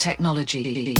technology.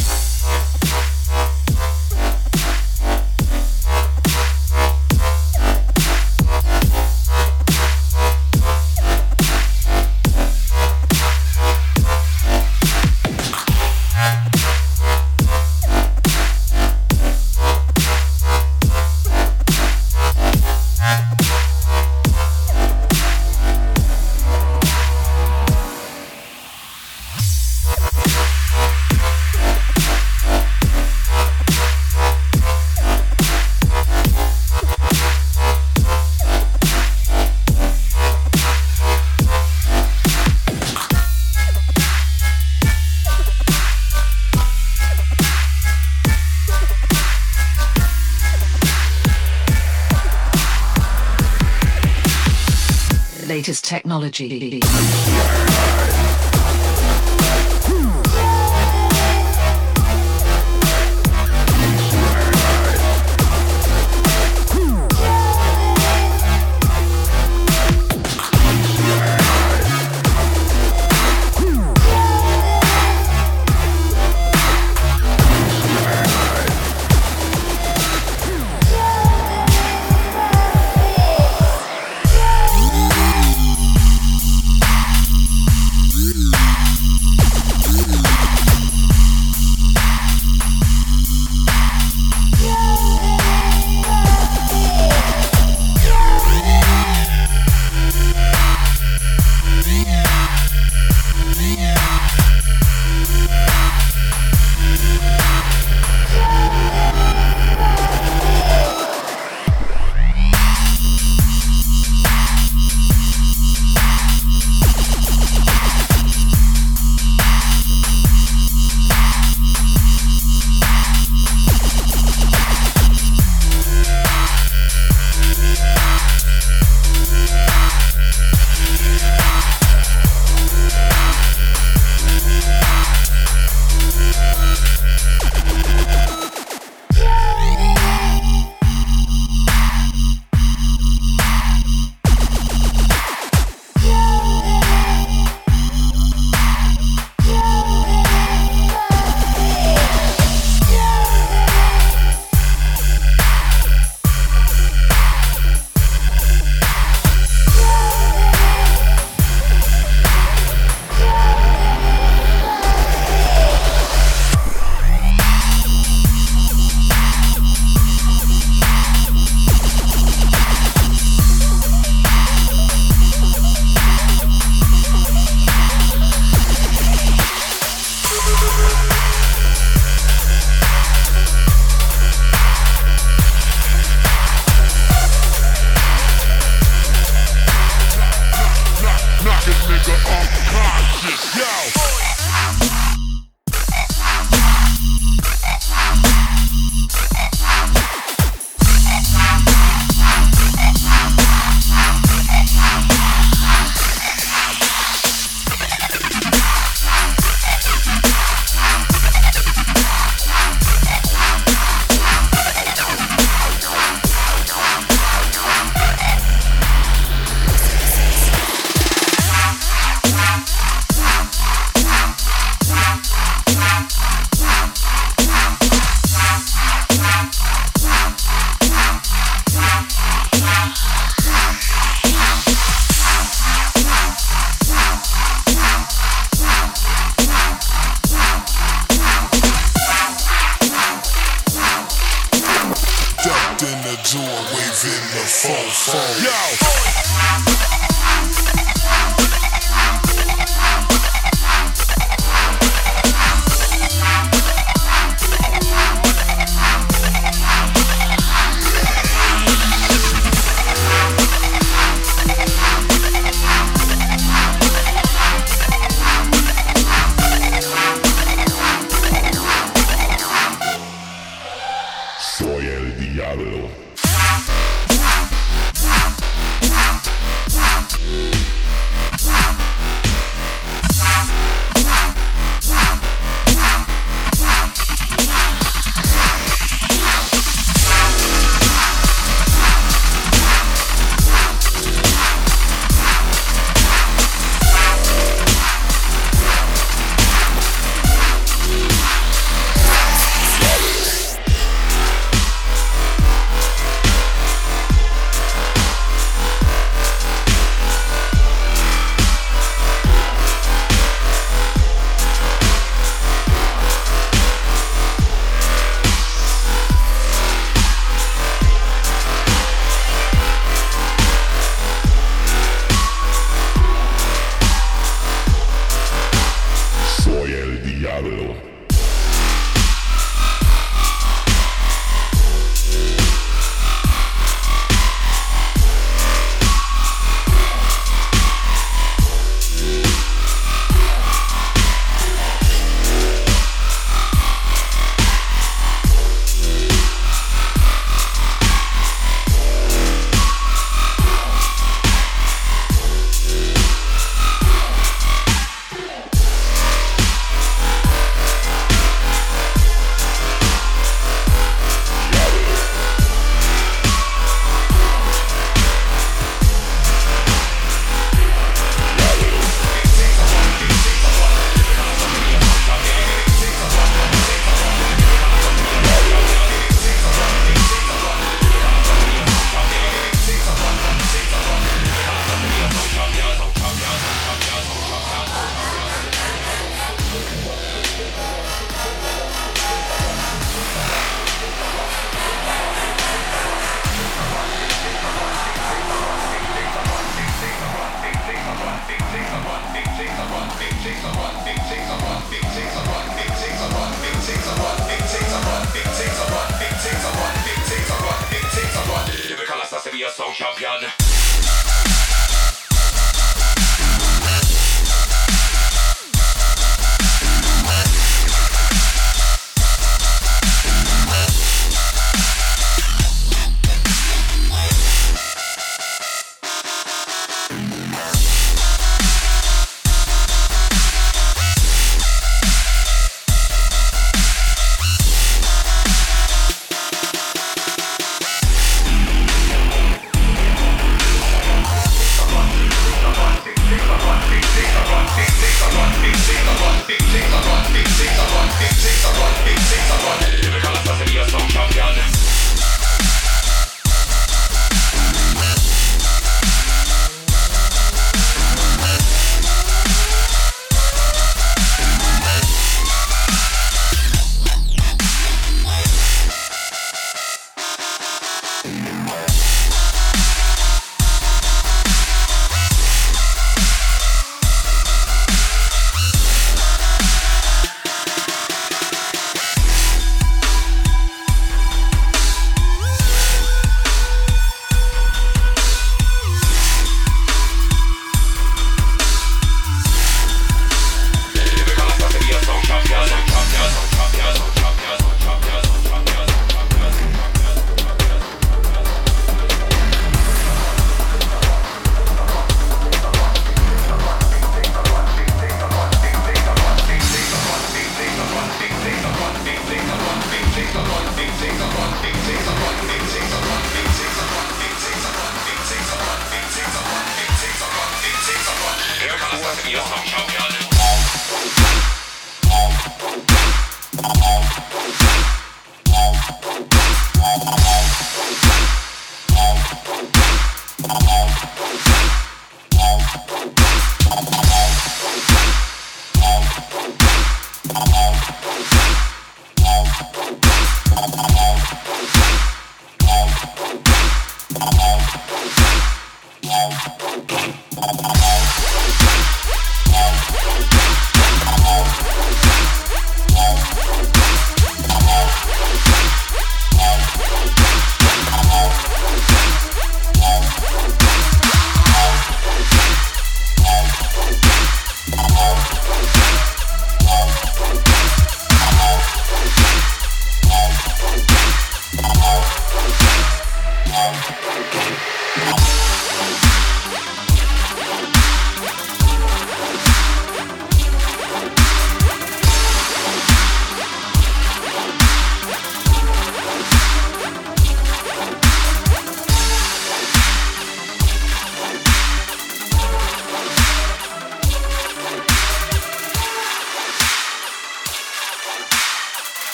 Latest technology.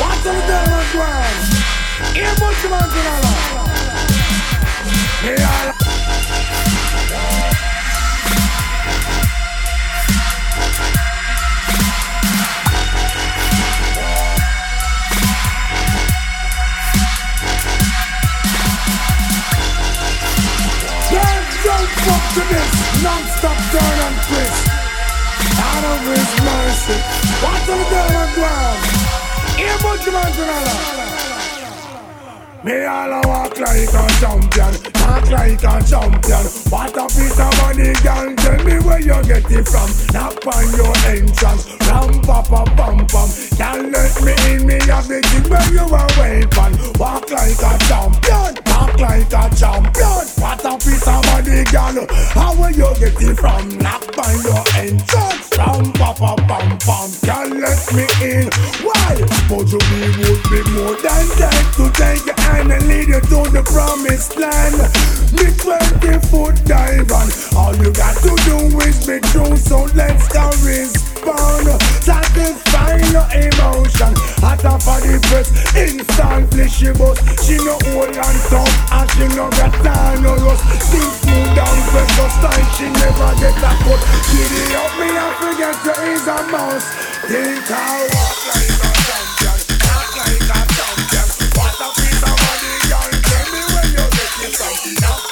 Watch the devil Here much non-stop turn and twist Out of his mercy Watch the ground Here man to the law me all a walk like a champion, talk like a champion. What a piece of money, girl. Tell me where you get it from. Knock on your entrance, ram pa pa pam pam. Can't let me in, me have the thing where you are waiting. Walk like a champion, talk like a champion. What a piece of money, girl. How will you get it from? Knock on your entrance, ram pa pa pam. Can't let me in. Why? But you be would be more than dead to take your hand and lead you to the promised land. Me 20 foot dive. All you got to do is be true, so let's go respond. Satisfy your emotion. Hot of the press, instantly she bust. She no hold on top, and she no got time no rust. Still smooth down, press just like she never get a cut. Giddy up me, I forget you is a mouse. Think I walk like a champion, talk like a champion. What a piece of money, girl. Tell me where you get it from.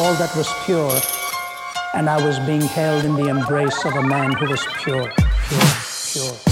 all that was pure. And I was being held in the embrace of a man who was pure, pure, pure.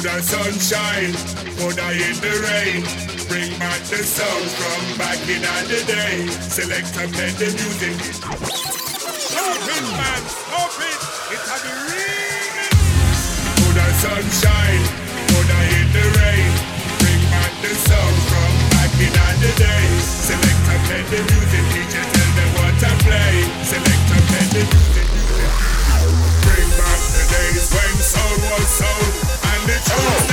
through the sunshine, put I in the rain. Bring back the sound from back in the day. Select and play the music. Open, man, open. it's a the real. Through sunshine, put I in the rain. Bring back the sound from back in the day. Select and play the music. Teacher tell them what to play. Select and play the music. Bring back the days when soul was. Soul Bravo.